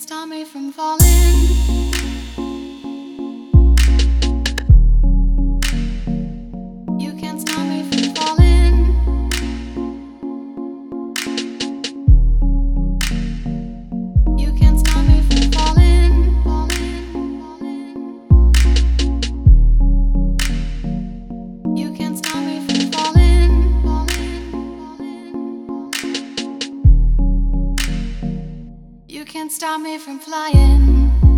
Stop me from falling. stop me from flying.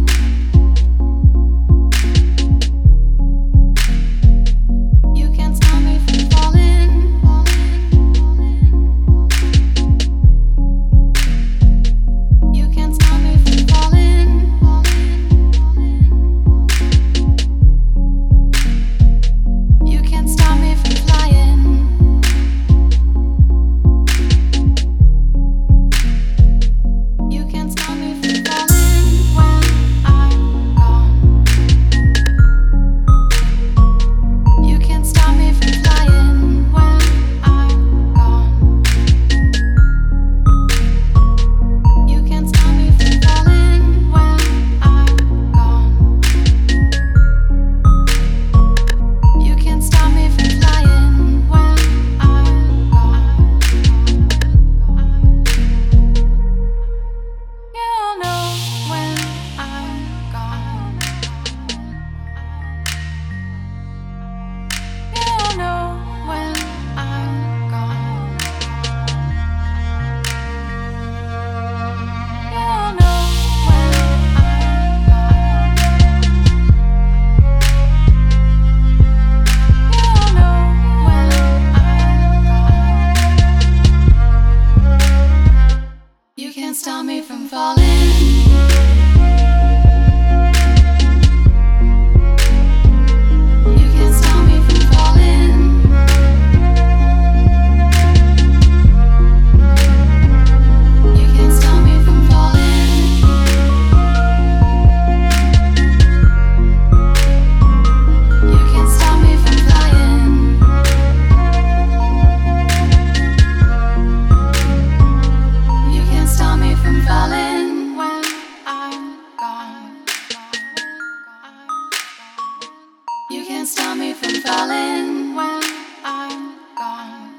You can stop me from falling when I'm gone.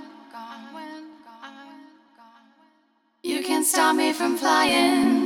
You can stop me from flying.